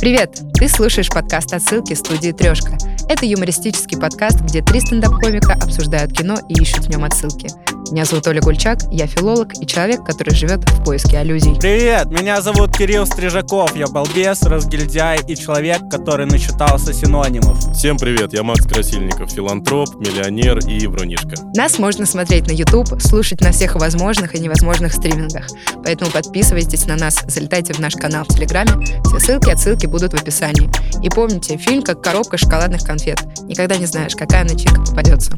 Привет! Ты слушаешь подкаст «Отсылки» студии «Трешка». Это юмористический подкаст, где три стендап-комика обсуждают кино и ищут в нем отсылки. Меня зовут Оля Гульчак, я филолог и человек, который живет в поиске аллюзий. Привет, меня зовут Кирилл Стрижаков, я балбес, разгильдяй и человек, который начитался синонимов. Всем привет, я Макс Красильников, филантроп, миллионер и врунишка. Нас можно смотреть на YouTube, слушать на всех возможных и невозможных стримингах. Поэтому подписывайтесь на нас, залетайте в наш канал в Телеграме, все ссылки, отсылки будут в описании. И помните, фильм как коробка шоколадных конфет. Никогда не знаешь, какая начинка попадется.